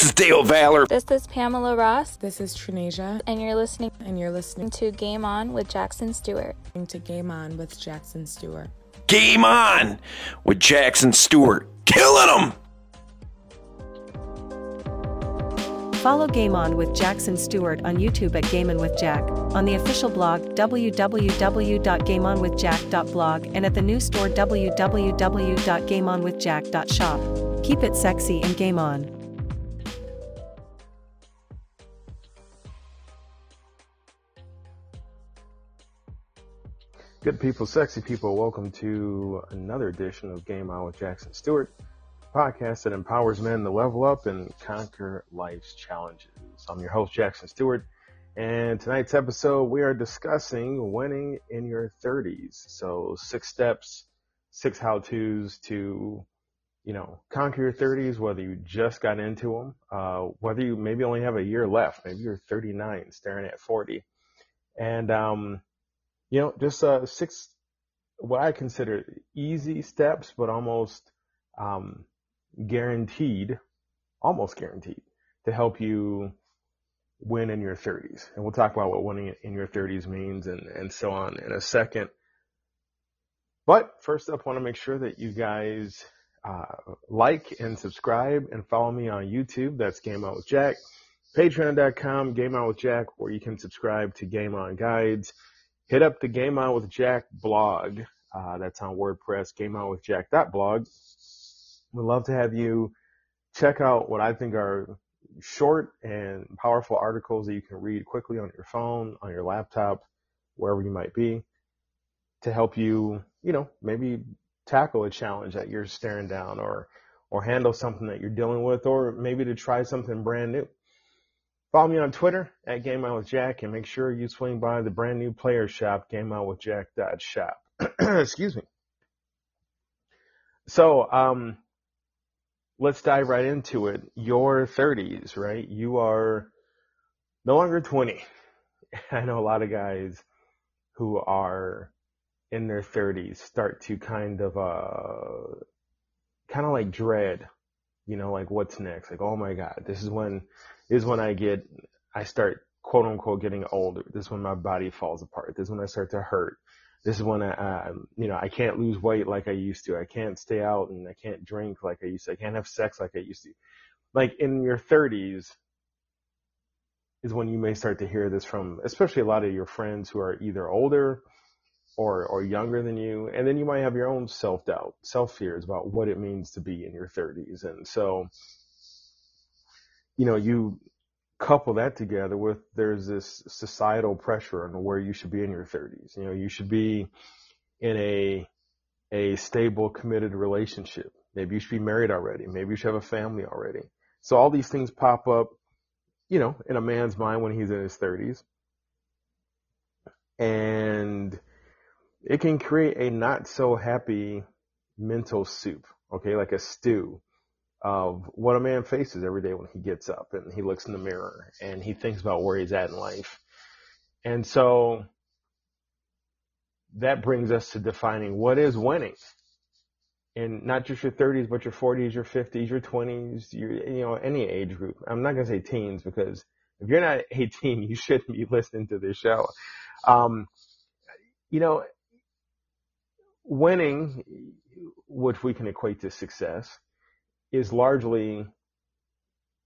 This is Dale Valor. This is Pamela Ross, This is Trinasia, and you're listening and you're listening to Game On with Jackson Stuart. to Game On with Jackson Stuart. Game on with Jackson Stuart. Killing them. Follow Game On with Jackson Stuart on YouTube at Game On with Jack, on the official blog www.gameonwithjack.blog and at the new store www.gameonwithjack.shop. Keep it sexy and game on. Good people, sexy people, welcome to another edition of Game On with Jackson Stuart, podcast that empowers men to level up and conquer life's challenges. I'm your host, Jackson Stuart, and tonight's episode we are discussing winning in your 30s. So, six steps, six how to's to, you know, conquer your 30s, whether you just got into them, uh, whether you maybe only have a year left, maybe you're 39 staring at 40. And, um, you know, just uh, six what I consider easy steps, but almost um, guaranteed, almost guaranteed to help you win in your 30s. And we'll talk about what winning in your 30s means and, and so on in a second. But first up, I want to make sure that you guys uh, like and subscribe and follow me on YouTube. That's Game On with Jack. Patreon.com, Game On with Jack, where you can subscribe to Game On Guides hit up the Game On with Jack blog. Uh, that's on WordPress, gameonwithjack.blog. We'd love to have you check out what I think are short and powerful articles that you can read quickly on your phone, on your laptop, wherever you might be to help you, you know, maybe tackle a challenge that you're staring down or, or handle something that you're dealing with or maybe to try something brand new. Follow me on Twitter at Game On with Jack and make sure you swing by the brand new player shop, GameOnWithJack.shop. Excuse me. So, um, let's dive right into it. Your 30s, right? You are no longer 20. I know a lot of guys who are in their 30s start to kind of, uh, kind of like dread, you know, like what's next? Like, oh my God, this is when, is when I get, I start quote unquote getting older. This is when my body falls apart. This is when I start to hurt. This is when I, uh, you know, I can't lose weight like I used to. I can't stay out and I can't drink like I used to. I can't have sex like I used to. Like in your 30s is when you may start to hear this from, especially a lot of your friends who are either older or, or younger than you. And then you might have your own self doubt, self fears about what it means to be in your 30s. And so, you know, you couple that together with there's this societal pressure on where you should be in your 30s. You know, you should be in a a stable, committed relationship. Maybe you should be married already. Maybe you should have a family already. So all these things pop up, you know, in a man's mind when he's in his 30s. And it can create a not so happy mental soup, okay, like a stew of what a man faces every day when he gets up and he looks in the mirror and he thinks about where he's at in life. And so that brings us to defining what is winning And not just your 30s, but your 40s, your 50s, your 20s, your, you know, any age group. I'm not going to say teens because if you're not 18, you shouldn't be listening to this show. Um, you know, winning, which we can equate to success, is largely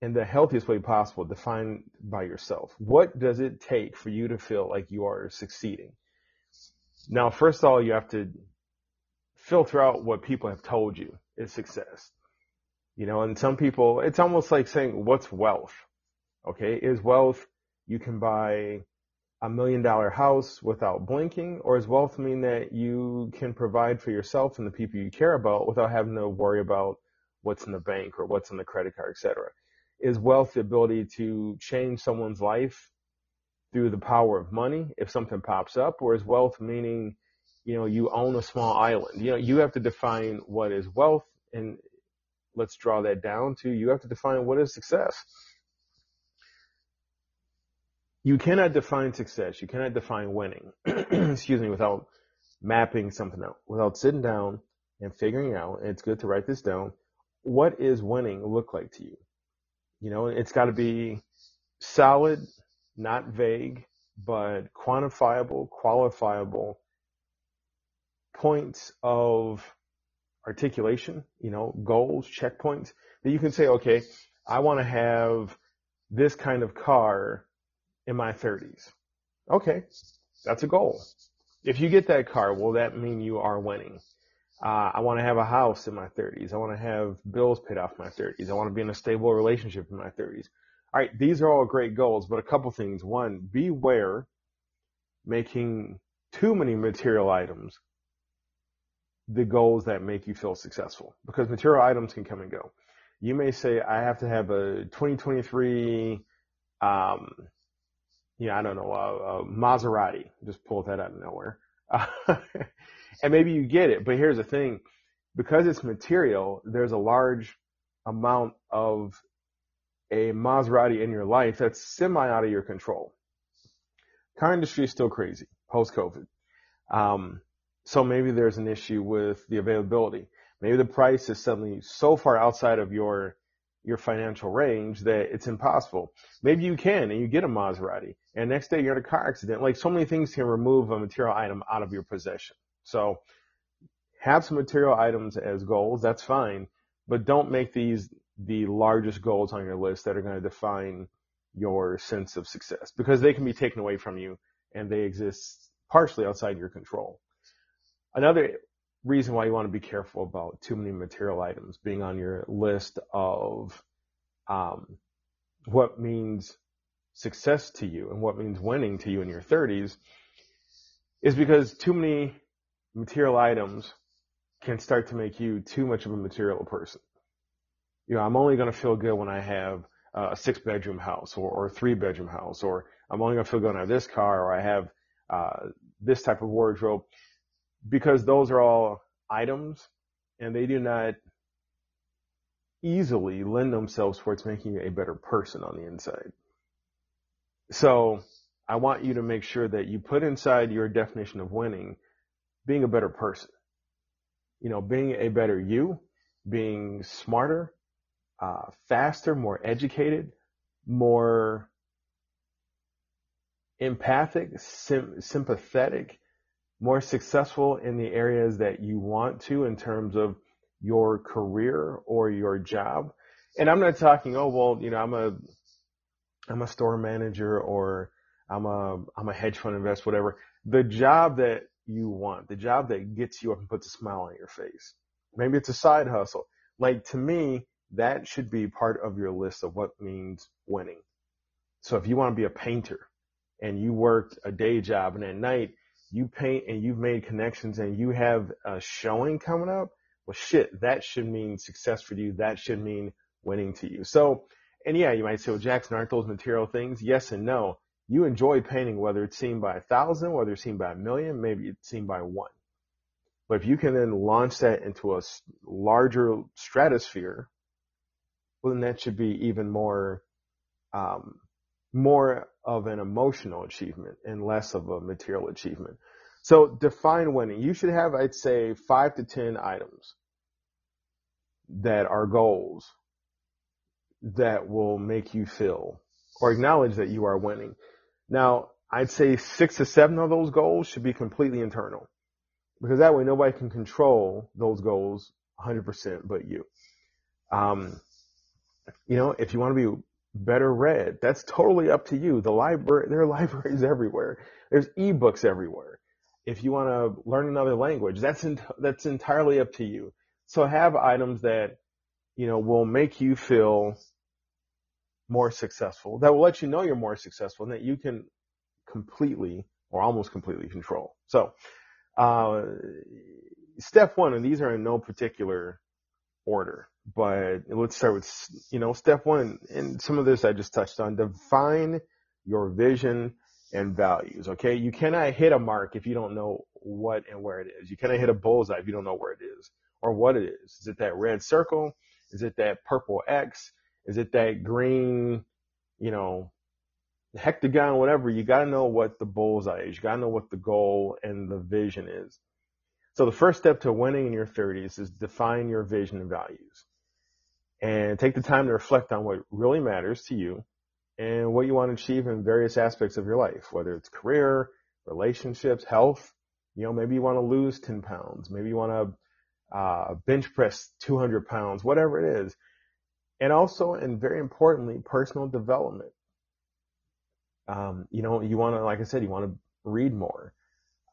in the healthiest way possible defined by yourself. What does it take for you to feel like you are succeeding? Now, first of all, you have to filter out what people have told you is success. You know, and some people, it's almost like saying, what's wealth? Okay. Is wealth you can buy a million dollar house without blinking, or is wealth mean that you can provide for yourself and the people you care about without having to worry about what's in the bank or what's in the credit card, etc.? Is wealth the ability to change someone's life through the power of money if something pops up, or is wealth meaning, you know, you own a small island? You know, you have to define what is wealth, and let's draw that down to you have to define what is success. You cannot define success. You cannot define winning, excuse me, without mapping something out, without sitting down and figuring out, and it's good to write this down, what is winning look like to you? You know, it's got to be solid, not vague, but quantifiable, qualifiable points of articulation, you know, goals, checkpoints that you can say, okay, I want to have this kind of car in my 30s. Okay, that's a goal. If you get that car, will that mean you are winning? Uh, I want to have a house in my 30s. I want to have bills paid off in my 30s. I want to be in a stable relationship in my 30s. All right, these are all great goals, but a couple things. One, beware making too many material items the goals that make you feel successful because material items can come and go. You may say, I have to have a 2023, um, yeah, I don't know, a, a Maserati. Just pulled that out of nowhere. and maybe you get it, but here's the thing. Because it's material, there's a large amount of a Maserati in your life that's semi out of your control. Car industry is still crazy post COVID. Um, so maybe there's an issue with the availability. Maybe the price is suddenly so far outside of your your financial range that it's impossible. Maybe you can and you get a Maserati and next day you're in a car accident. Like so many things can remove a material item out of your possession. So have some material items as goals. That's fine, but don't make these the largest goals on your list that are going to define your sense of success because they can be taken away from you and they exist partially outside your control. Another reason why you want to be careful about too many material items being on your list of um, what means success to you and what means winning to you in your 30s is because too many material items can start to make you too much of a material person. You know, I'm only going to feel good when I have a six bedroom house or, or a three bedroom house, or I'm only going to feel good when I have this car or I have uh, this type of wardrobe because those are all items and they do not easily lend themselves towards making you a better person on the inside. So I want you to make sure that you put inside your definition of winning being a better person. You know, being a better you, being smarter, uh, faster, more educated, more empathic, sim- sympathetic, more successful in the areas that you want to in terms of your career or your job. And I'm not talking, oh, well, you know, I'm a, I'm a store manager or I'm a, I'm a hedge fund investor, whatever. The job that you want, the job that gets you up and puts a smile on your face. Maybe it's a side hustle. Like to me, that should be part of your list of what means winning. So if you want to be a painter and you worked a day job and at night you paint and you've made connections and you have a showing coming up, well shit, that should mean success for you. That should mean winning to you. So, and yeah, you might say, well, Jackson, aren't those material things? Yes and no. You enjoy painting, whether it's seen by a thousand, whether it's seen by a million, maybe it's seen by one. But if you can then launch that into a larger stratosphere, well, then that should be even more, um, more of an emotional achievement and less of a material achievement. So define winning. You should have, I'd say, five to 10 items that are goals that will make you feel or acknowledge that you are winning. Now, I'd say six to seven of those goals should be completely internal because that way nobody can control those goals 100% but you. Um, you know, if you want to be better read. That's totally up to you. The library, there are libraries everywhere. There's ebooks everywhere. If you want to learn another language, that's in, that's entirely up to you. So have items that, you know, will make you feel more successful, that will let you know you're more successful and that you can completely or almost completely control. So, uh, step one, and these are in no particular order, but let's start with, you know, step one, and some of this I just touched on, define your vision and values. Okay. You cannot hit a mark if you don't know what and where it is. You cannot hit a bullseye if you don't know where it is or what it is. Is it that red circle? Is it that purple X? Is it that green, you know, hectagon, whatever? You got to know what the bullseye is. You got to know what the goal and the vision is. So the first step to winning in your 30s is define your vision and values and take the time to reflect on what really matters to you and what you want to achieve in various aspects of your life, whether it's career, relationships, health. You know, maybe you want to lose 10 pounds. Maybe you want to uh, bench press 200 pounds, whatever it is. And also, and very importantly, personal development. Um, you know, you want to, like I said, you want to read more.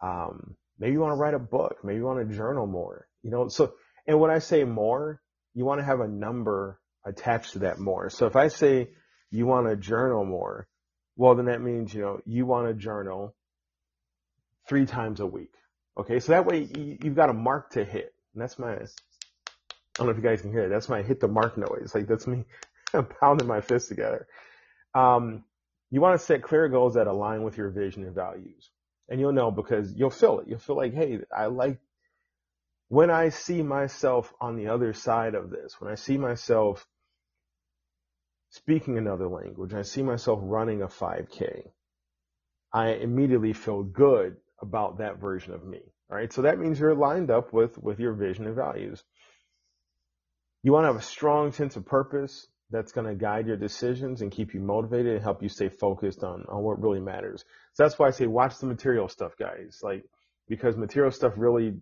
Um, maybe you want to write a book. Maybe you want to journal more. You know, so, and when I say more, you want to have a number attached to that more. So if I say, you want to journal more, well, then that means, you know, you want to journal three times a week. Okay. So that way you, have got a mark to hit. And that's my, I don't know if you guys can hear it. That's my hit the mark noise. Like that's me pounding my fists together. Um, you want to set clear goals that align with your vision and values. And you'll know because you'll feel it. You'll feel like, hey, I like when I see myself on the other side of this, when I see myself speaking another language, I see myself running a 5K, I immediately feel good about that version of me. All right. So that means you're lined up with, with your vision and values. You want to have a strong sense of purpose that's going to guide your decisions and keep you motivated and help you stay focused on, on what really matters. So that's why I say watch the material stuff, guys. Like, because material stuff really,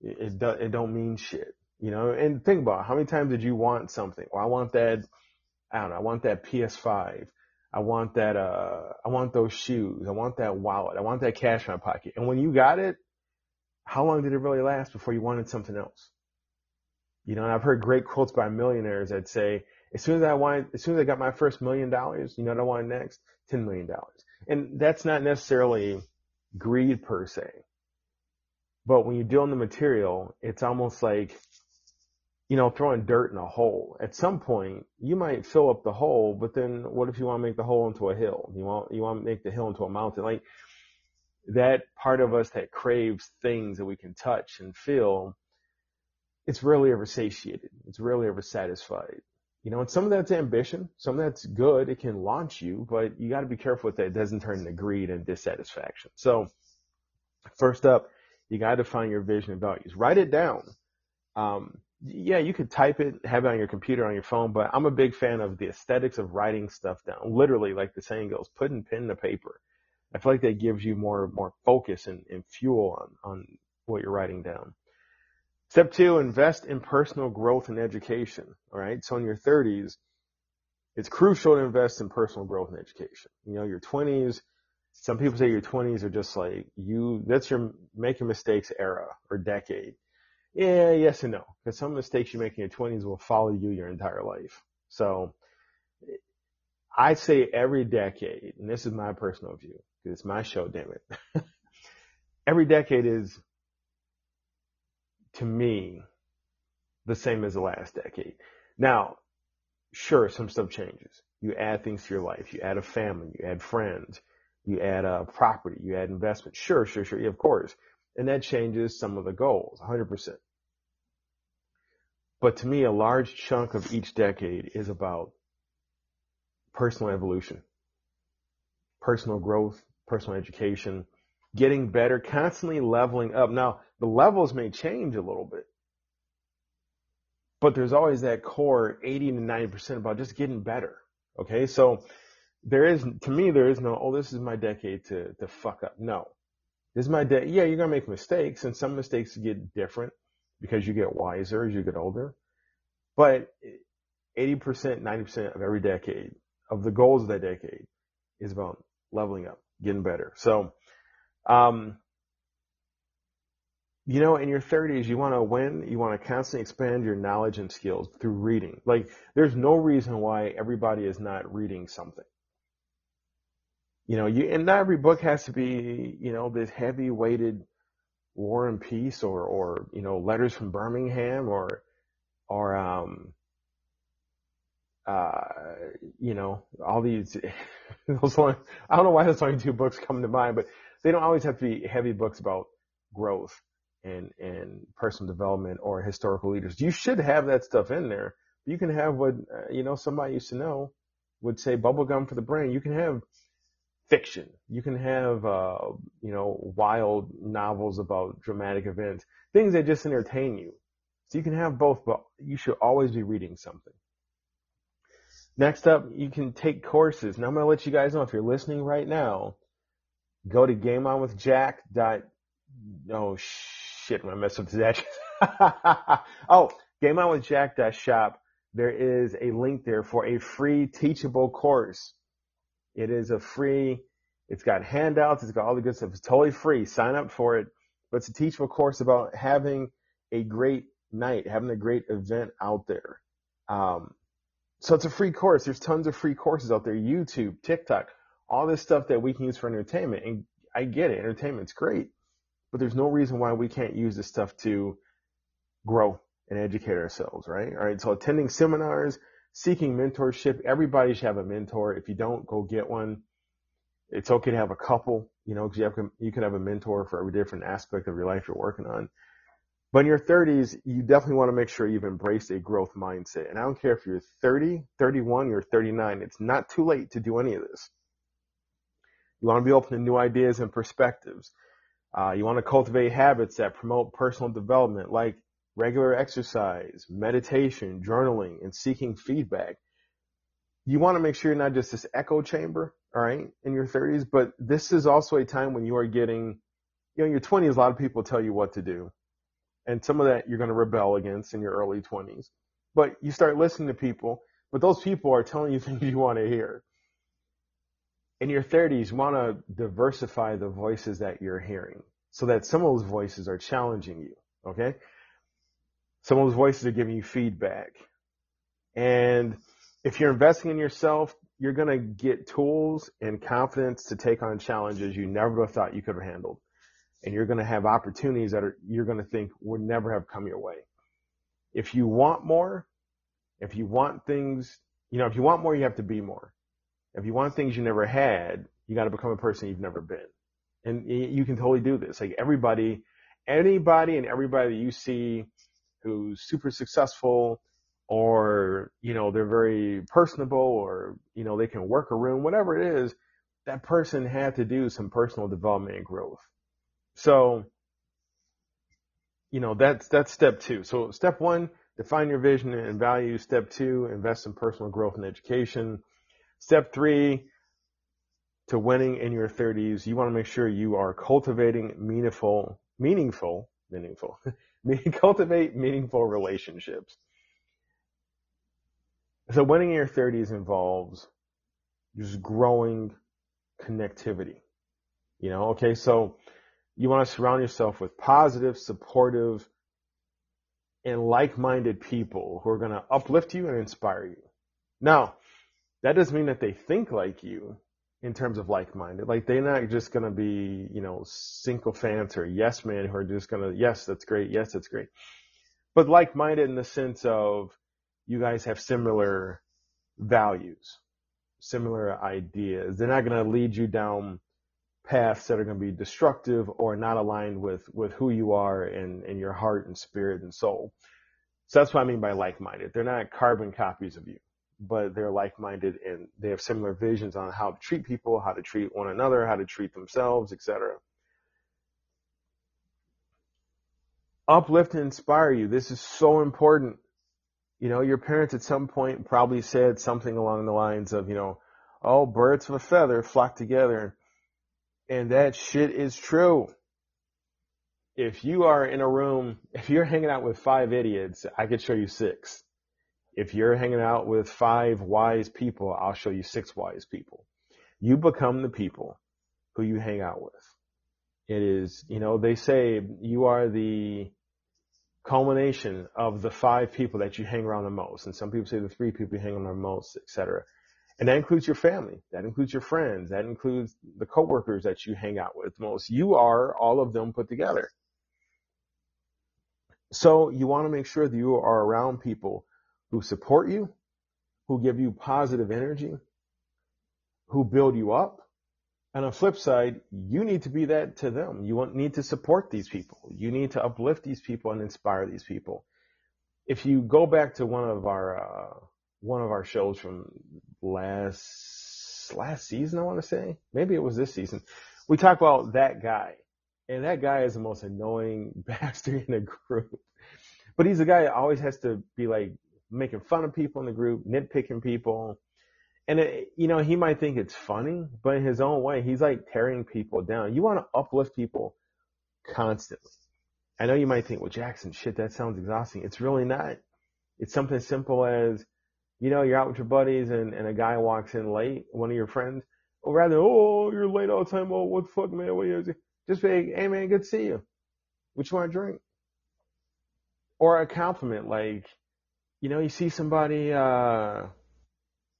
it, do, it don't mean shit, you know, and think about it. how many times did you want something? Well, I want that I don't know. I want that PS5. I want that, uh, I want those shoes. I want that wallet. I want that cash in my pocket. And when you got it, how long did it really last before you wanted something else? You know, and I've heard great quotes by millionaires that say, as soon as I wanted, as soon as I got my first million dollars, you know what I wanted next? $10 million. And that's not necessarily greed per se. But when you deal in the material, it's almost like you know, throwing dirt in a hole. At some point, you might fill up the hole, but then what if you want to make the hole into a hill? You want, you want to make the hill into a mountain. Like that part of us that craves things that we can touch and feel, it's rarely ever satiated. It's rarely ever satisfied. You know, and some of that's ambition, some of that's good. It can launch you, but you got to be careful with that. It doesn't turn into greed and dissatisfaction. So first up, you got to find your vision and values. Write it down. Um, yeah, you could type it, have it on your computer, on your phone, but I'm a big fan of the aesthetics of writing stuff down. Literally, like the saying goes, putting pen to paper. I feel like that gives you more, more focus and, and fuel on, on what you're writing down. Step two, invest in personal growth and education. All right. So in your thirties, it's crucial to invest in personal growth and education. You know, your twenties, some people say your twenties are just like you, that's your making mistakes era or decade yeah, yes and no. Because some mistakes you make in your 20s will follow you your entire life. So I say every decade, and this is my personal view, it's my show, damn it. every decade is, to me, the same as the last decade. Now, sure, some stuff changes. You add things to your life. You add a family. You add friends. You add a property. You add investment. Sure, sure, sure. Yeah, of course. And that changes some of the goals, 100%. But to me, a large chunk of each decade is about personal evolution, personal growth, personal education, getting better, constantly leveling up. Now, the levels may change a little bit, but there's always that core 80 to 90% about just getting better. Okay. So there is, to me, there is no, oh, this is my decade to, to fuck up. No. This is my day. Yeah, you're going to make mistakes and some mistakes get different because you get wiser as you get older. But 80%, 90% of every decade, of the goals of that decade, is about leveling up, getting better. So, um, you know, in your 30s, you want to win. You want to constantly expand your knowledge and skills through reading. Like, there's no reason why everybody is not reading something. You know, you and not every book has to be, you know, this heavy weighted War and Peace or or you know letters from Birmingham or or um uh you know all these those only, I don't know why those only two books come to mind, but they don't always have to be heavy books about growth and and personal development or historical leaders. You should have that stuff in there. You can have what uh, you know somebody used to know would say bubblegum for the brain. You can have fiction. You can have, uh, you know, wild novels about dramatic events, things that just entertain you. So you can have both, but you should always be reading something. Next up, you can take courses. Now I'm going to let you guys know if you're listening right now, go to gameonwithjack. Dot. Oh shit, I messed up the that. oh, gameonwithjack.shop. There is a link there for a free teachable course. It is a free, it's got handouts, it's got all the good stuff. It's totally free. Sign up for it. But it's a teachable course about having a great night, having a great event out there. Um, so it's a free course. There's tons of free courses out there. YouTube, TikTok, all this stuff that we can use for entertainment. And I get it. Entertainment's great, but there's no reason why we can't use this stuff to grow and educate ourselves, right? All right. So attending seminars, seeking mentorship. Everybody should have a mentor. If you don't, go get one. It's okay to have a couple, you know, because you, have, you can have a mentor for every different aspect of your life you're working on. But in your 30s, you definitely want to make sure you've embraced a growth mindset. And I don't care if you're 30, 31, or 39, it's not too late to do any of this. You want to be open to new ideas and perspectives. Uh, you want to cultivate habits that promote personal development, like regular exercise, meditation, journaling, and seeking feedback. You want to make sure you're not just this echo chamber, all right, in your 30s, but this is also a time when you are getting, you know, in your 20s, a lot of people tell you what to do. And some of that you're going to rebel against in your early 20s. But you start listening to people, but those people are telling you things you want to hear. In your 30s, you want to diversify the voices that you're hearing so that some of those voices are challenging you. Okay. Some of those voices are giving you feedback. And if you're investing in yourself, you're going to get tools and confidence to take on challenges you never would have thought you could have handled. And you're going to have opportunities that are, you're going to think would never have come your way. If you want more, if you want things, you know, if you want more, you have to be more. If you want things you never had, you got to become a person you've never been. And you can totally do this. Like everybody, anybody and everybody that you see who's super successful or, you know, they're very personable or, you know, they can work a room, whatever it is, that person had to do some personal development and growth. So, you know, that's, that's step two. So step one, define your vision and values. Step two, invest in personal growth and education. Step three, to winning in your 30s, you want to make sure you are cultivating meaningful, meaningful, meaningful, cultivate meaningful relationships. So winning in your 30s involves just growing connectivity. You know, okay, so you want to surround yourself with positive, supportive, and like-minded people who are going to uplift you and inspire you. Now, that doesn't mean that they think like you in terms of like-minded. Like they're not just going to be, you know, sycophants or yes men who are just going to, yes, that's great. Yes, that's great. But like-minded in the sense of you guys have similar values, similar ideas. They're not going to lead you down paths that are going to be destructive or not aligned with, with who you are and, and your heart and spirit and soul. So that's what I mean by like-minded. They're not carbon copies of you but they're like-minded and they have similar visions on how to treat people, how to treat one another, how to treat themselves, etc. Uplift and inspire you. This is so important. You know, your parents at some point probably said something along the lines of, you know, oh, birds of a feather flock together. And that shit is true. If you are in a room, if you're hanging out with five idiots, I could show you six if you're hanging out with five wise people, I'll show you six wise people. You become the people who you hang out with. It is, you know, they say you are the culmination of the five people that you hang around the most. And some people say the three people you hang around the most, etc. And that includes your family. That includes your friends. That includes the coworkers that you hang out with most. You are all of them put together. So you want to make sure that you are around people who support you, who give you positive energy, who build you up. And on flip side, you need to be that to them. You need to support these people. You need to uplift these people and inspire these people. If you go back to one of our, uh, one of our shows from last, last season, I want to say, maybe it was this season. We talked about that guy and that guy is the most annoying bastard in the group. But he's a guy that always has to be like making fun of people in the group, nitpicking people. And it, you know, he might think it's funny, but in his own way, he's like tearing people down. You want to uplift people constantly. I know you might think, well, Jackson, shit, that sounds exhausting. It's really not. It's something as simple as, you know, you're out with your buddies and, and a guy walks in late, one of your friends, or rather, oh, you're late all the time. Oh, what the fuck, man? What is it? Just say, hey man, good to see you. What you want to drink? Or a compliment, like, you know, you see somebody, uh,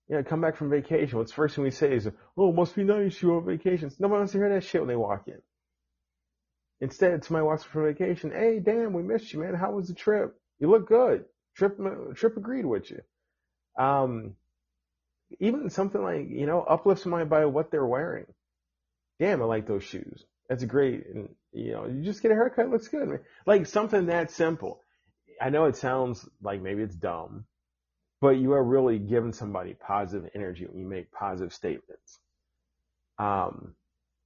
yeah, come back from vacation. What's the first thing we say is, oh, must be nice you on vacation. Nobody wants to hear that shit when they walk in. Instead, somebody walks from vacation. Hey, damn, we missed you, man. How was the trip? You look good. Trip, trip agreed with you. Um, even something like, you know, uplift somebody by what they're wearing. Damn, I like those shoes. That's great. And, you know, you just get a haircut, looks good. Man. Like something that simple. I know it sounds like maybe it's dumb, but you are really giving somebody positive energy when you make positive statements. Um,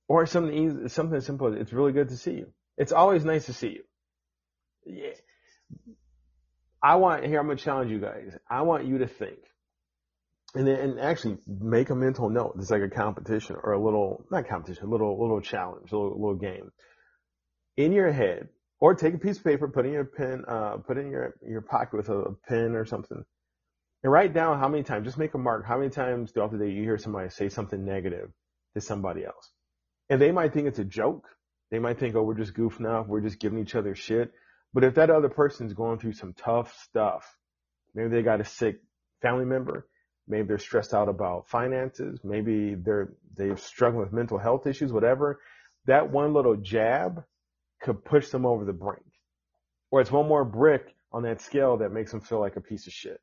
or something easy, something simple. It's really good to see you. It's always nice to see you. Yeah. I want here. I'm gonna challenge you guys. I want you to think, and then, and actually make a mental note. It's like a competition or a little not competition, a little little challenge, a little, little game. In your head, or take a piece of paper, put in your pen, uh, put in your your pocket with a, a pen or something, and write down how many times. Just make a mark. How many times throughout the day you hear somebody say something negative to somebody else, and they might think it's a joke. They might think, oh, we're just goofing off. We're just giving each other shit. But if that other person's going through some tough stuff, maybe they got a sick family member, maybe they're stressed out about finances, maybe they're they're struggling with mental health issues, whatever, that one little jab could push them over the brink. Or it's one more brick on that scale that makes them feel like a piece of shit.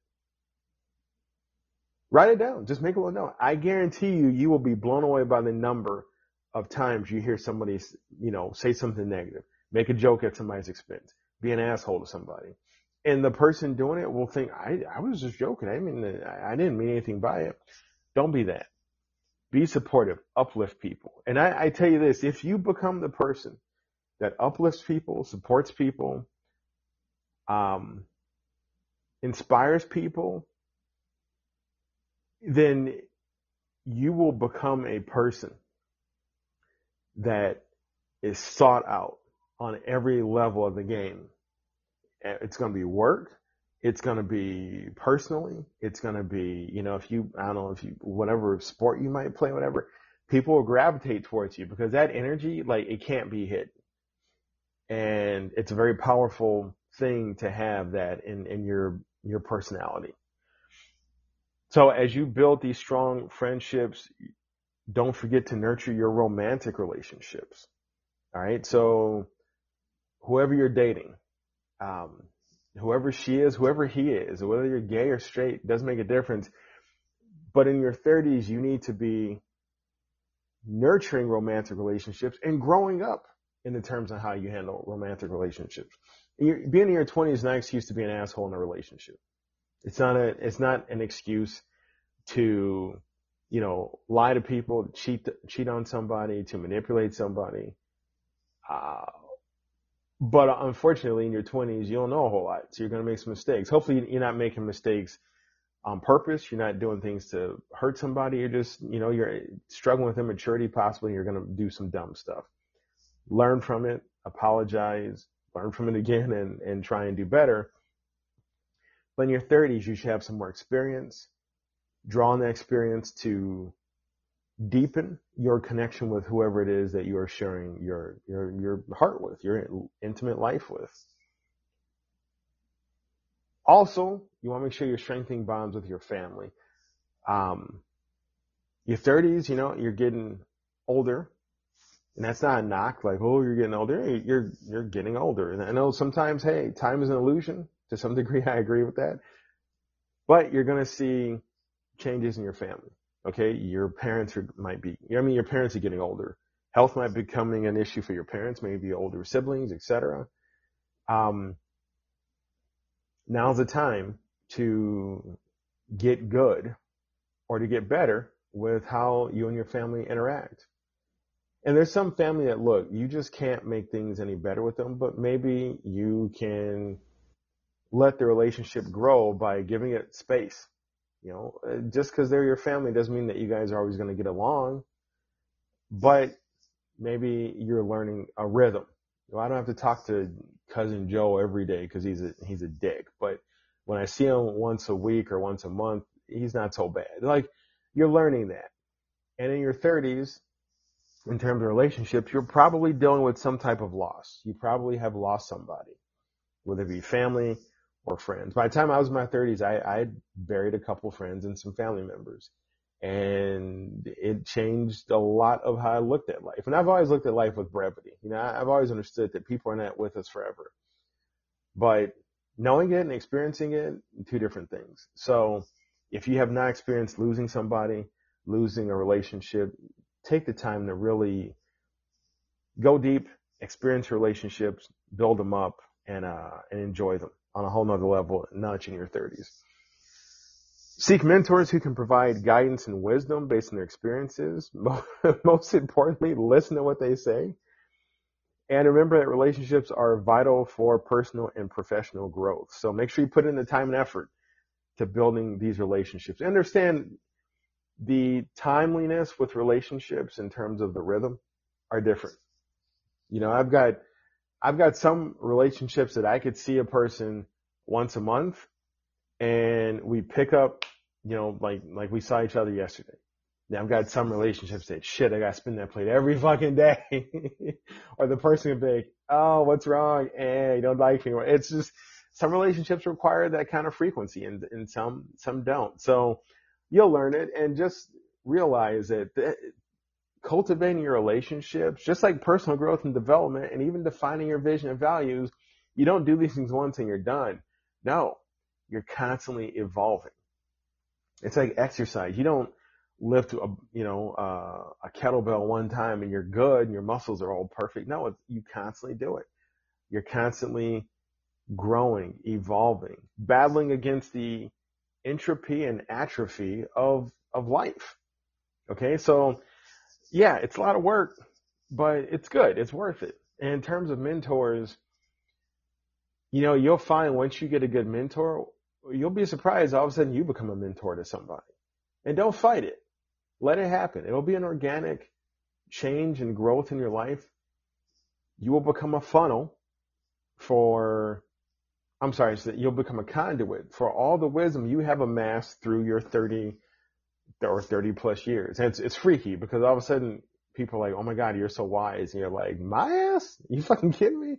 Write it down. Just make a little note. I guarantee you, you will be blown away by the number of times you hear somebody, you know, say something negative, make a joke at somebody's expense, be an asshole to somebody. And the person doing it will think, I, I was just joking. I mean, I didn't mean anything by it. Don't be that. Be supportive, uplift people. And I, I tell you this, if you become the person that uplifts people, supports people, um, inspires people, then you will become a person that is sought out on every level of the game. It's going to be work. It's going to be personally. It's going to be, you know, if you, I don't know, if you, whatever sport you might play, whatever, people will gravitate towards you because that energy, like, it can't be hidden. And it's a very powerful thing to have that in, in your, your personality. So as you build these strong friendships, don't forget to nurture your romantic relationships. All right. So whoever you're dating, um, whoever she is, whoever he is, whether you're gay or straight, doesn't make a difference. But in your 30s, you need to be nurturing romantic relationships and growing up in the terms of how you handle romantic relationships. You're, being in your 20s is not an excuse to be an asshole in a relationship. It's not a, it's not an excuse to, you know, lie to people, cheat, cheat on somebody, to manipulate somebody. Uh, but unfortunately, in your 20s, you don't know a whole lot. So you're going to make some mistakes. Hopefully, you're not making mistakes on purpose. You're not doing things to hurt somebody. You're just, you know, you're struggling with immaturity. Possibly, you're going to do some dumb stuff. Learn from it, apologize, learn from it again, and, and try and do better. But in your 30s, you should have some more experience. Draw on that experience to deepen your connection with whoever it is that you are sharing your your your heart with, your intimate life with. Also, you want to make sure you're strengthening bonds with your family. Um, your 30s, you know, you're getting older. And that's not a knock, like, oh, you're getting older. You're, you're getting older. And I know sometimes, hey, time is an illusion. To some degree, I agree with that. But you're going to see changes in your family. Okay. Your parents are, might be, I mean, your parents are getting older. Health might be becoming an issue for your parents, maybe older siblings, etc. Um, now's the time to get good or to get better with how you and your family interact. And there's some family that look, you just can't make things any better with them, but maybe you can let the relationship grow by giving it space. You know, uh, just because they're your family doesn't mean that you guys are always going to get along, but maybe you're learning a rhythm. I don't have to talk to cousin Joe every day because he's a he's a dick, but when I see him once a week or once a month, he's not so bad. Like you're learning that. And in your 30s, in terms of relationships, you're probably dealing with some type of loss. You probably have lost somebody, whether it be family or friends. By the time I was in my 30s, I, I had buried a couple friends and some family members. And it changed a lot of how I looked at life. And I've always looked at life with brevity. You know, I've always understood that people are not with us forever. But knowing it and experiencing it, two different things. So if you have not experienced losing somebody, losing a relationship, take the time to really go deep, experience relationships, build them up, and uh, and enjoy them on a whole nother level, not in your 30s. Seek mentors who can provide guidance and wisdom based on their experiences. Most importantly, listen to what they say. And remember that relationships are vital for personal and professional growth. So make sure you put in the time and effort to building these relationships. Understand the timeliness with relationships in terms of the rhythm are different. You know, I've got, I've got some relationships that I could see a person once a month and we pick up, you know, like, like we saw each other yesterday. Now I've got some relationships that shit, I gotta spin that plate every fucking day. or the person would be like, oh, what's wrong? Eh, you don't like me. It's just, some relationships require that kind of frequency and, and some, some don't. So you'll learn it and just realize that cultivating your relationships, just like personal growth and development and even defining your vision and values, you don't do these things once and you're done. No, you're constantly evolving. It's like exercise. You don't lift a, you know, uh, a kettlebell one time and you're good and your muscles are all perfect. No, you constantly do it. You're constantly growing, evolving, battling against the entropy and atrophy of, of life. Okay. So yeah, it's a lot of work, but it's good. It's worth it. And in terms of mentors, you know, you'll find once you get a good mentor, you'll be surprised all of a sudden you become a mentor to somebody. And don't fight it. Let it happen. It'll be an organic change and growth in your life. You will become a funnel for I'm sorry, so that you'll become a conduit for all the wisdom you have amassed through your 30 or 30 plus years. And it's, it's freaky because all of a sudden people are like, oh my God, you're so wise. And you're like, my ass? You fucking kidding me?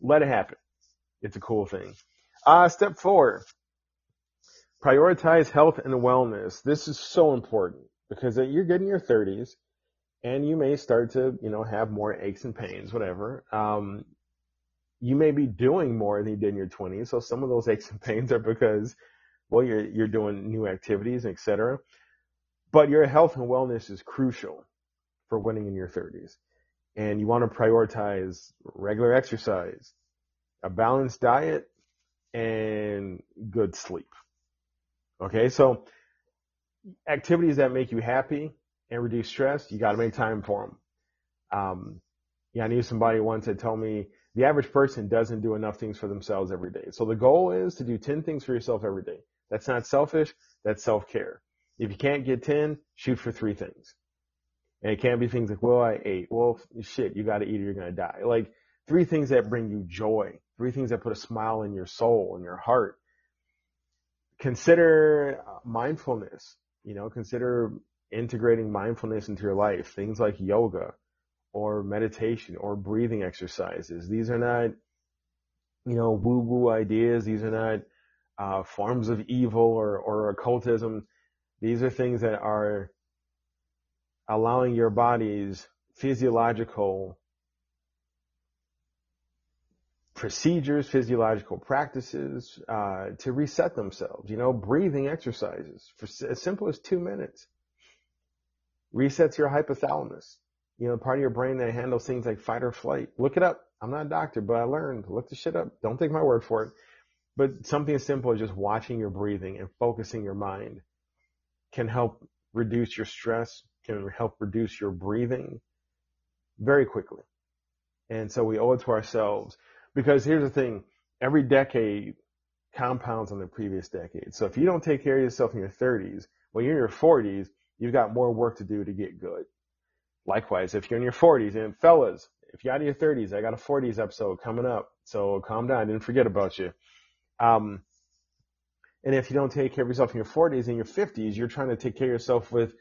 Let it happen. It's a cool thing. Uh, step four, prioritize health and wellness. This is so important because you're getting your 30s and you may start to, you know, have more aches and pains, whatever. Um, you may be doing more than you did in your 20s. So some of those aches and pains are because, well, you're, you're doing new activities, etc. But your health and wellness is crucial for winning in your 30s. And you want to prioritize regular exercise, a balanced diet, and good sleep. Okay. So activities that make you happy and reduce stress, you got to make time for them. Um, yeah, I knew somebody once that told me the average person doesn't do enough things for themselves every day. So the goal is to do 10 things for yourself every day. That's not selfish. That's self-care. If you can't get 10, shoot for three things. And it can't be things like, well, I ate. Well, shit, you got to eat or you're going to die. Like three things that bring you joy, three things that put a smile in your soul and your heart. Consider mindfulness, you know, consider integrating mindfulness into your life. Things like yoga, or meditation or breathing exercises. These are not, you know, woo woo ideas. These are not uh, forms of evil or, or occultism. These are things that are allowing your body's physiological procedures, physiological practices uh, to reset themselves. You know, breathing exercises for as simple as two minutes resets your hypothalamus. You know, part of your brain that handles things like fight or flight. Look it up. I'm not a doctor, but I learned. Look the shit up. Don't take my word for it. But something as simple as just watching your breathing and focusing your mind can help reduce your stress, can help reduce your breathing very quickly. And so we owe it to ourselves because here's the thing, every decade compounds on the previous decade. So if you don't take care of yourself in your 30s, when you're in your 40s, you've got more work to do to get good. Likewise, if you're in your 40s, and fellas, if you're out of your 30s, I got a 40s episode coming up. So calm down. I didn't forget about you. Um, and if you don't take care of yourself in your 40s and your 50s, you're trying to take care of yourself with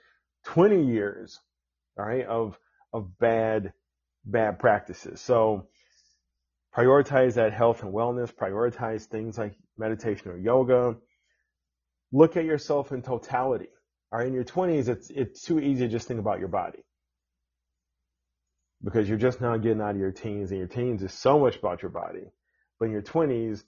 20 years, all right, of, of bad, bad practices. So prioritize that health and wellness, prioritize things like meditation or yoga. Look at yourself in totality. All right, in your 20s, it's, it's too easy to just think about your body because you're just now getting out of your teens and your teens is so much about your body. But in your 20s,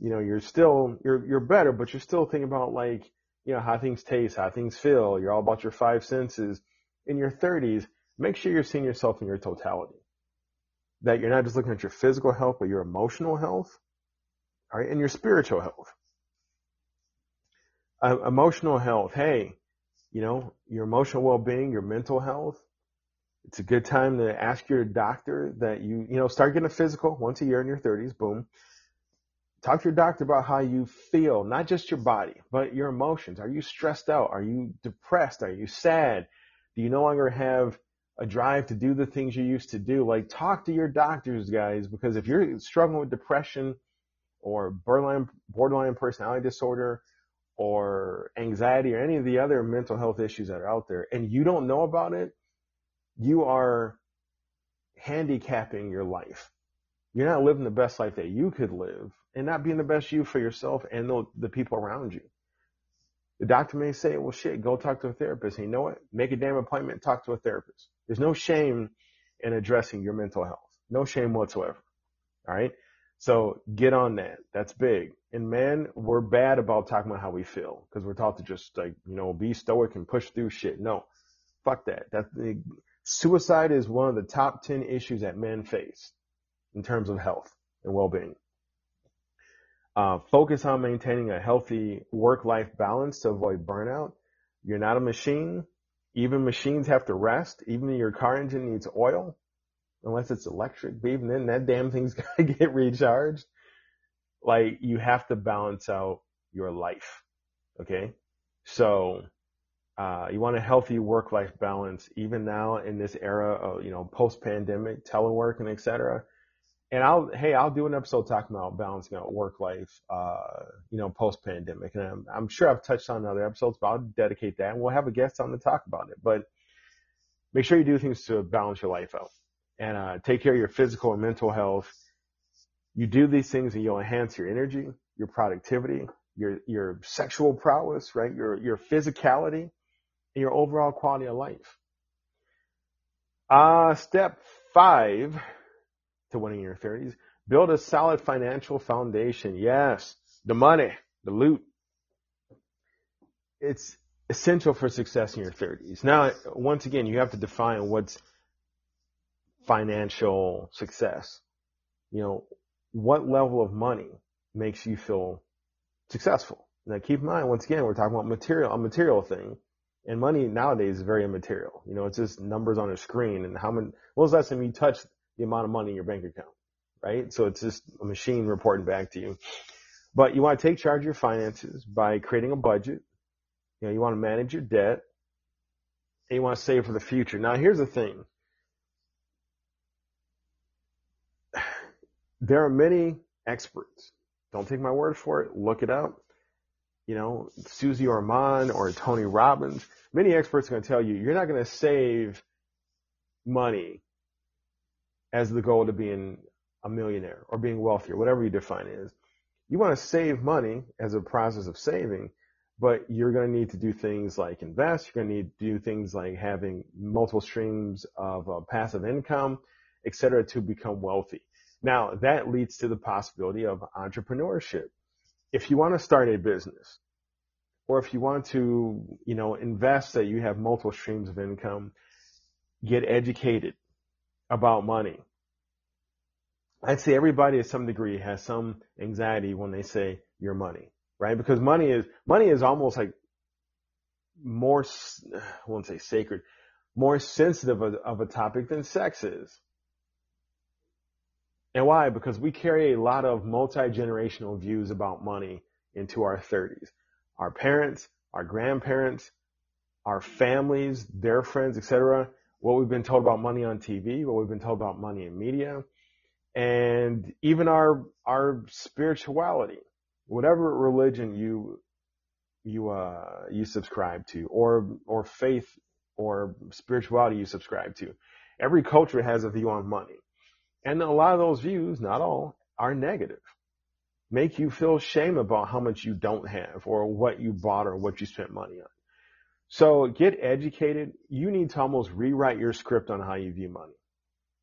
you know, you're still, you're, you're better, but you're still thinking about like, you know, how things taste, how things feel. You're all about your five senses. In your 30s, make sure you're seeing yourself in your totality. That you're not just looking at your physical health, but your emotional health, all right, and your spiritual health. Uh, emotional health, hey, you know, your emotional well-being, your mental health, it's a good time to ask your doctor that you, you know, start getting a physical once a year in your 30s, boom. Talk to your doctor about how you feel, not just your body, but your emotions. Are you stressed out? Are you depressed? Are you sad? Do you no longer have a drive to do the things you used to do? Like talk to your doctors, guys, because if you're struggling with depression or borderline, borderline personality disorder or anxiety or any of the other mental health issues that are out there and you don't know about it, you are handicapping your life. You're not living the best life that you could live and not being the best you for yourself and the, the people around you. The doctor may say, well, shit, go talk to a therapist. You know what? Make a damn appointment, talk to a therapist. There's no shame in addressing your mental health. No shame whatsoever. All right. So get on that. That's big. And man, we're bad about talking about how we feel because we're taught to just like, you know, be stoic and push through shit. No, fuck that. That's Suicide is one of the top 10 issues that men face in terms of health and well-being. Uh, focus on maintaining a healthy work-life balance to avoid burnout. You're not a machine. Even machines have to rest. Even your car engine needs oil, unless it's electric. But even then, that damn thing's got to get recharged. Like you have to balance out your life. Okay. So uh, you want a healthy work-life balance, even now in this era of, you know, post-pandemic, telework and et cetera. And I'll, hey, I'll do an episode talking about balancing out work life, uh, you know, post-pandemic. And I'm, I'm sure I've touched on other episodes, but I'll dedicate that and we'll have a guest on to talk about it. But make sure you do things to balance your life out and, uh, take care of your physical and mental health. You do these things and you'll enhance your energy, your productivity, your, your sexual prowess, right? Your, your physicality and your overall quality of life. Uh, step five to winning your 30s, build a solid financial foundation. Yes, the money, the loot. It's essential for success in your 30s. Now, once again, you have to define what's financial success. You know, what level of money makes you feel successful? Now keep in mind, once again, we're talking about material, a material thing. And money nowadays is very immaterial. You know, it's just numbers on a screen and how many, when was the last time you touched the amount of money in your bank account? Right? So it's just a machine reporting back to you. But you want to take charge of your finances by creating a budget. You know, you want to manage your debt and you want to save for the future. Now here's the thing. There are many experts. Don't take my word for it. Look it up you know, Susie Orman or Tony Robbins, many experts are going to tell you you're not going to save money as the goal to being a millionaire or being wealthy or whatever you define it as. You want to save money as a process of saving but you're going to need to do things like invest. You're going to need to do things like having multiple streams of uh, passive income, et cetera, to become wealthy. Now that leads to the possibility of entrepreneurship. If you want to start a business or if you want to, you know, invest that you have multiple streams of income, get educated about money. I'd say everybody to some degree has some anxiety when they say your money right? Because money is, money is almost like more, I won't say sacred, more sensitive of, of a topic than sex is. And why? Because we carry a lot of multi-generational views about money into our 30s. Our parents, our grandparents, our families, their friends, etc. What we've been told about money on TV, what we've been told about money in media, and even our our spirituality whatever religion you you uh you subscribe to or or faith or spirituality you subscribe to every culture has a view on money and a lot of those views not all are negative make you feel shame about how much you don't have or what you bought or what you spent money on so get educated you need to almost rewrite your script on how you view money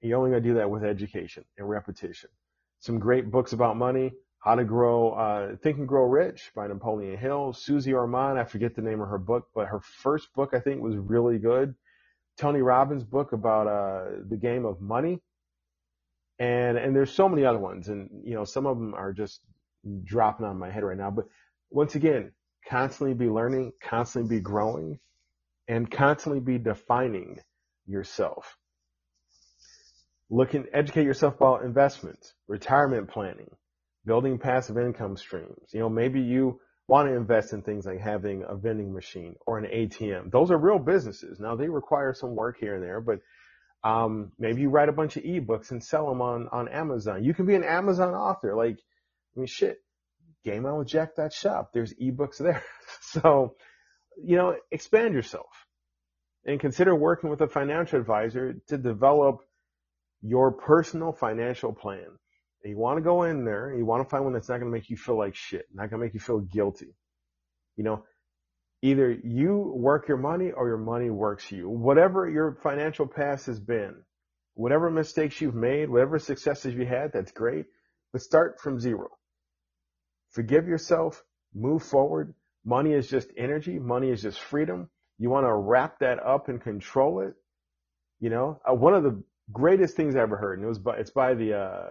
you're only going to do that with education and repetition some great books about money how to Grow, uh, Think and Grow Rich by Napoleon Hill. Susie Orman, I forget the name of her book, but her first book I think was really good. Tony Robbins' book about uh, the game of money. And and there's so many other ones, and you know some of them are just dropping on my head right now. But once again, constantly be learning, constantly be growing, and constantly be defining yourself. Look and educate yourself about investments, retirement planning, building passive income streams. You know, maybe you want to invest in things like having a vending machine or an ATM. Those are real businesses. Now they require some work here and there, but um, maybe you write a bunch of ebooks and sell them on, on Amazon. You can be an Amazon author. Like, I mean, shit, gameonwithjack.shop. There's ebooks there. so, you know, expand yourself and consider working with a financial advisor to develop your personal financial plan you want to go in there, you want to find one that's not going to make you feel like shit, not going to make you feel guilty. You know, either you work your money or your money works you. Whatever your financial past has been, whatever mistakes you've made, whatever successes you had, that's great. But start from zero. Forgive yourself, move forward. Money is just energy. Money is just freedom. You want to wrap that up and control it. You know, uh, one of the greatest things I ever heard, and it was by it's by the uh,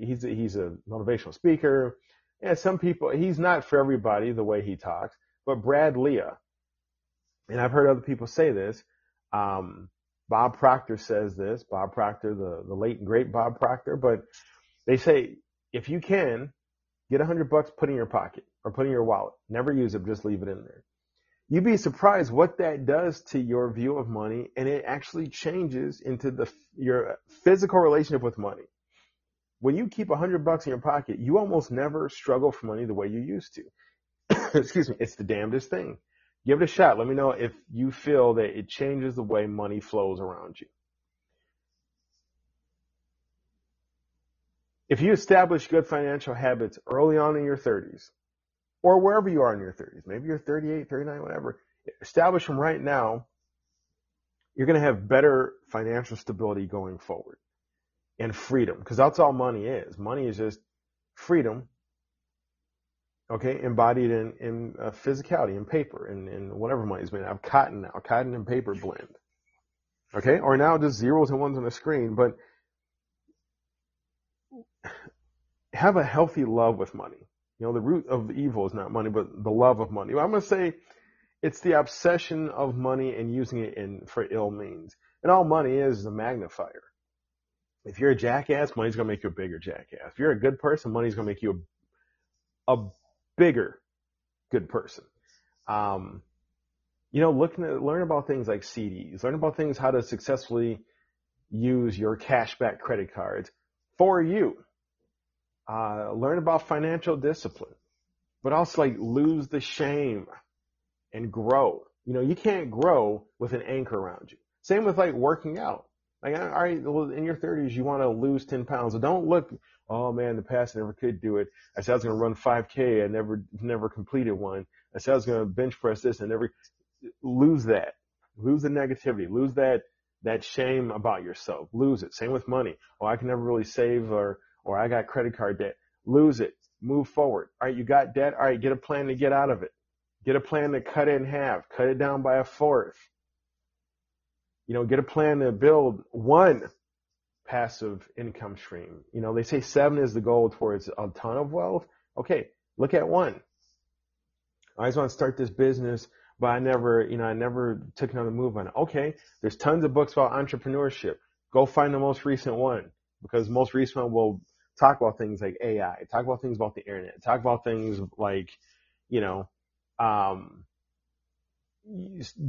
he's a, he's a motivational speaker. And some people, he's not for everybody the way he talks, but Brad Lea, and I've heard other people say this. Um, Bob Proctor says this. Bob Proctor, the the late and great Bob Proctor, but they say if you can get a hundred bucks, put in your pocket or put in your wallet. Never use it, just leave it in there you'd be surprised what that does to your view of money and it actually changes into the your physical relationship with money when you keep a hundred bucks in your pocket you almost never struggle for money the way you used to excuse me it's the damnedest thing give it a shot let me know if you feel that it changes the way money flows around you if you establish good financial habits early on in your 30s or wherever you are in your 30s. Maybe you're 38, 39, whatever. Establish them right now. You're going to have better financial stability going forward and freedom because that's all money is. Money is just freedom. Okay, embodied in in uh, physicality, in paper, in, in whatever money is made out of cotton now, cotton and paper blend. Okay, or now just zeros and ones on the screen, but have a healthy love with money. You know, the root of the evil is not money, but the love of money. Well, I'm going to say it's the obsession of money and using it in for ill means. And all money is is a magnifier. If you're a jackass, money's going to make you a bigger jackass. If you're a good person, money's going to make you a, a bigger good person. Um, you know, at, learn about things like CDs, learn about things how to successfully use your cashback credit cards for you uh, learn about financial discipline, but also like lose the shame and grow. You know, you can't grow with an anchor around you. Same with like working out. Like, all right, well, in your 30s, you want to lose 10 pounds. So don't look, oh man, the past I never could do it. I said I was going to run 5K. I never, never completed one. I said I was going to bench press this and never lose that. Lose the negativity. Lose that, that shame about yourself. Lose it. Same with money. Oh, I can never really save or, or I got credit card debt. Lose it. Move forward. All right. You got debt. All right. Get a plan to get out of it. Get a plan to cut it in half. Cut it down by a fourth you know, get a plan to build one passive income stream. You know, they say seven is the goal towards a ton of wealth. Okay, look at one. I just want to start this business, but I never, you know, I never took another move on it. Okay, there's tons of books about entrepreneurship. Go find the most recent one because most recent one will talk about things like AI, talk about things about the internet, talk about things like, you know, um,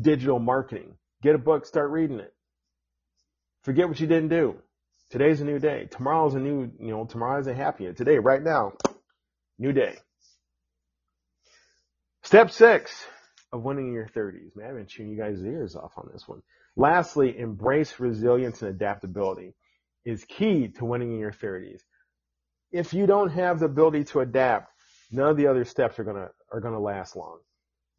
digital marketing. Get a book, start reading it. Forget what you didn't do. Today's a new day. Tomorrow's a new, you know, tomorrow's a happy. Today, right now, new day. Step six of winning in your 30s. Man, I've been chewing you guys' ears off on this one. Lastly, embrace resilience and adaptability is key to winning in your 30s. If you don't have the ability to adapt, none of the other steps are gonna are gonna last long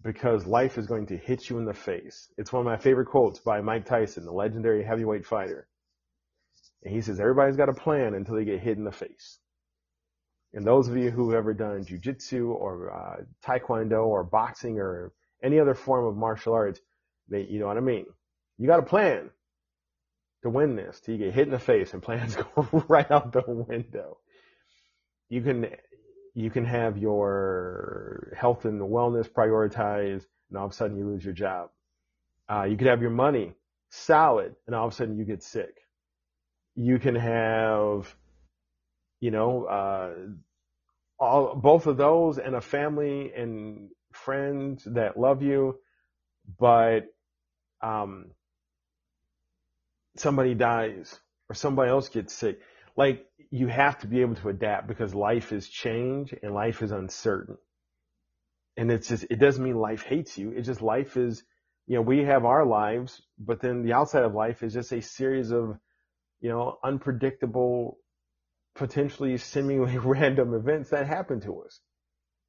because life is going to hit you in the face. It's one of my favorite quotes by Mike Tyson, the legendary heavyweight fighter. And he says, everybody's got a plan until they get hit in the face. And those of you who have ever done jujitsu or uh, taekwondo or boxing or any other form of martial arts, they, you know what I mean? You got a plan to win this till you get hit in the face and plans go right out the window. You can you can have your health and wellness prioritized, and all of a sudden you lose your job. Uh, you could have your money solid, and all of a sudden you get sick. You can have, you know, uh, all both of those, and a family and friends that love you, but um, somebody dies or somebody else gets sick. Like you have to be able to adapt because life is change and life is uncertain. And it's just, it doesn't mean life hates you. It's just life is, you know, we have our lives, but then the outside of life is just a series of, you know, unpredictable, potentially seemingly random events that happen to us.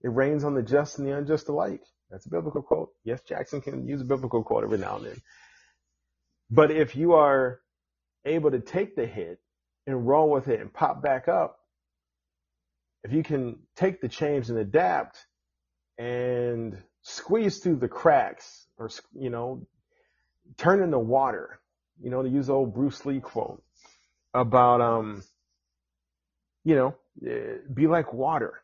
It rains on the just and the unjust alike. That's a biblical quote. Yes, Jackson can use a biblical quote every now and then. But if you are able to take the hit and roll with it and pop back up, if you can take the change and adapt and squeeze through the cracks or, you know, turn in the water, you know, to use old Bruce Lee quote about, um, you know, eh, be like water.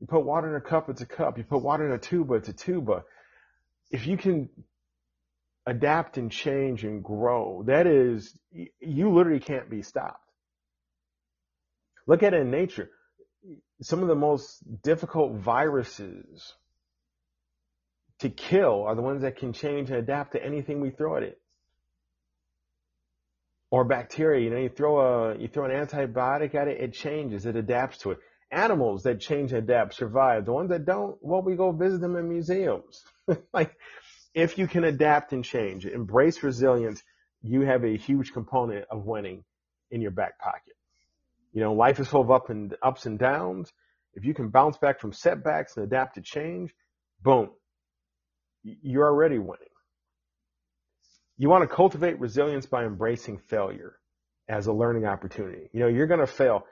You put water in a cup, it's a cup. You put water in a tuba, it's a tuba. If you can adapt and change and grow. That is, you literally can't be stopped. Look at it in nature. Some of the most difficult viruses to kill are the ones that can change and adapt to anything we throw at it. Or bacteria, you know, you throw a, you throw an antibiotic at it, it changes, it adapts to it. Animals that change adapt survive. The ones that don't, well, we go visit them in museums. like, if you can adapt and change, embrace resilience, you have a huge component of winning in your back pocket. You know, life is full of up and ups and downs. If you can bounce back from setbacks and adapt to change, boom, you're already winning. You want to cultivate resilience by embracing failure as a learning opportunity. You know, you're going to fail.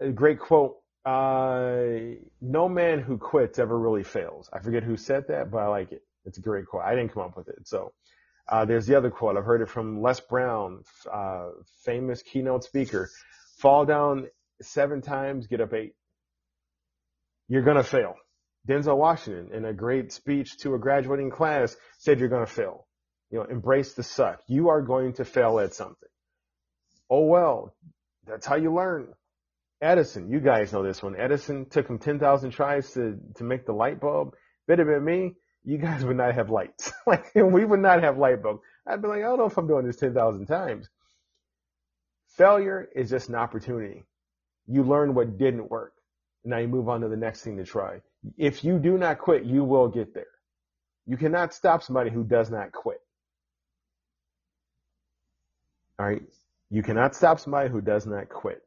A great quote. Uh, no man who quits ever really fails. I forget who said that, but I like it. It's a great quote. I didn't come up with it. So, uh, there's the other quote. I've heard it from Les Brown, uh, famous keynote speaker. Fall down seven times, get up eight. You're going to fail. Denzel Washington, in a great speech to a graduating class, said you're going to fail. You know, embrace the suck. You are going to fail at something. Oh well, that's how you learn. Edison, you guys know this one. Edison took him 10,000 tries to, to make the light bulb. If it had been me, you guys would not have lights. like we would not have light bulbs. I'd be like, I don't know if I'm doing this 10,000 times. Failure is just an opportunity. You learn what didn't work. Now you move on to the next thing to try. If you do not quit, you will get there. You cannot stop somebody who does not quit. All right. You cannot stop somebody who does not quit.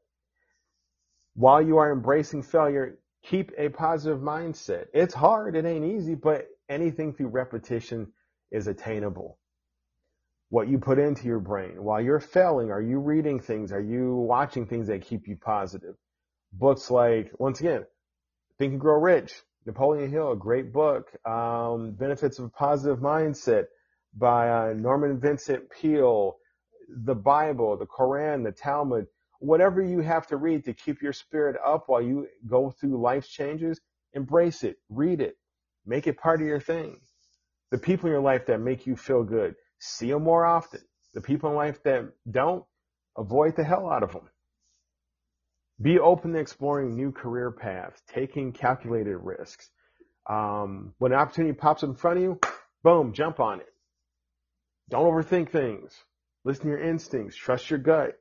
While you are embracing failure, keep a positive mindset. It's hard. It ain't easy, but anything through repetition is attainable. What you put into your brain while you're failing, are you reading things? Are you watching things that keep you positive? Books like, once again, Think and Grow Rich, Napoleon Hill, a great book. Um, Benefits of a Positive Mindset by uh, Norman Vincent Peale, the Bible, the Quran, the Talmud, whatever you have to read to keep your spirit up while you go through life's changes, embrace it, read it, make it part of your thing. The people in your life that make you feel good, see them more often. The people in life that don't, avoid the hell out of them. Be open to exploring new career paths, taking calculated risks. Um, when an opportunity pops in front of you, boom, jump on it. Don't overthink things. Listen to your instincts. Trust your gut.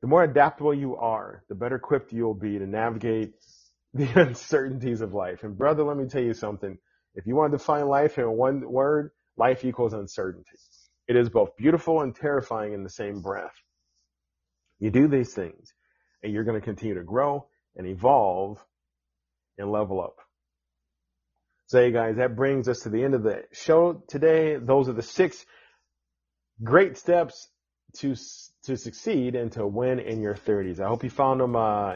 The more adaptable you are, the better equipped you'll be to navigate the uncertainties of life. And brother, let me tell you something. If you want to define life in one word, life equals uncertainty. It is both beautiful and terrifying in the same breath. You do these things and you're going to continue to grow and evolve and level up. So hey guys, that brings us to the end of the show today. Those are the six great steps to to succeed and to win in your 30s. I hope you found them uh,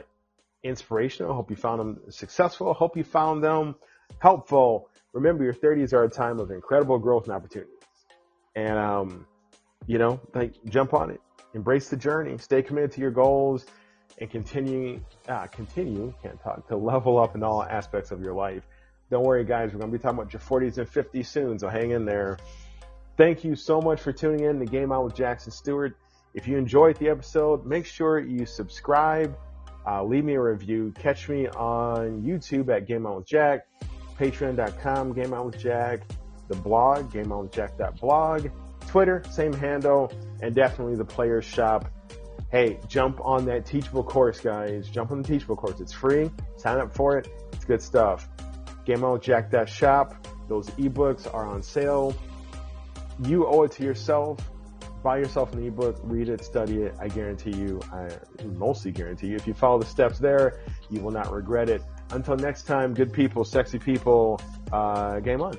inspirational. I hope you found them successful. I hope you found them helpful. Remember, your 30s are a time of incredible growth and opportunities. And um, you know, like jump on it, embrace the journey, stay committed to your goals, and continue uh, continue can't talk to level up in all aspects of your life. Don't worry, guys. We're to be talking about your 40s and 50s soon, so hang in there. Thank you so much for tuning in to Game On with Jackson Stuart. If you enjoyed the episode, make sure you subscribe, uh, leave me a review. Catch me on YouTube at Game On with Jack, Patreon.com, Game On with Jack, the blog, GameOnWithJack.blog, Twitter, same handle, and definitely the Players Shop. Hey, jump on that Teachable course, guys. Jump on the Teachable course. It's free. Sign up for it. It's good stuff. GameOnWithJack.shop. Those ebooks are on sale you owe it to yourself. Buy yourself an ebook, read it, study it. I guarantee you, I mostly guarantee you, if you follow the steps there, you will not regret it. Until next time, good people, sexy people, uh, game on.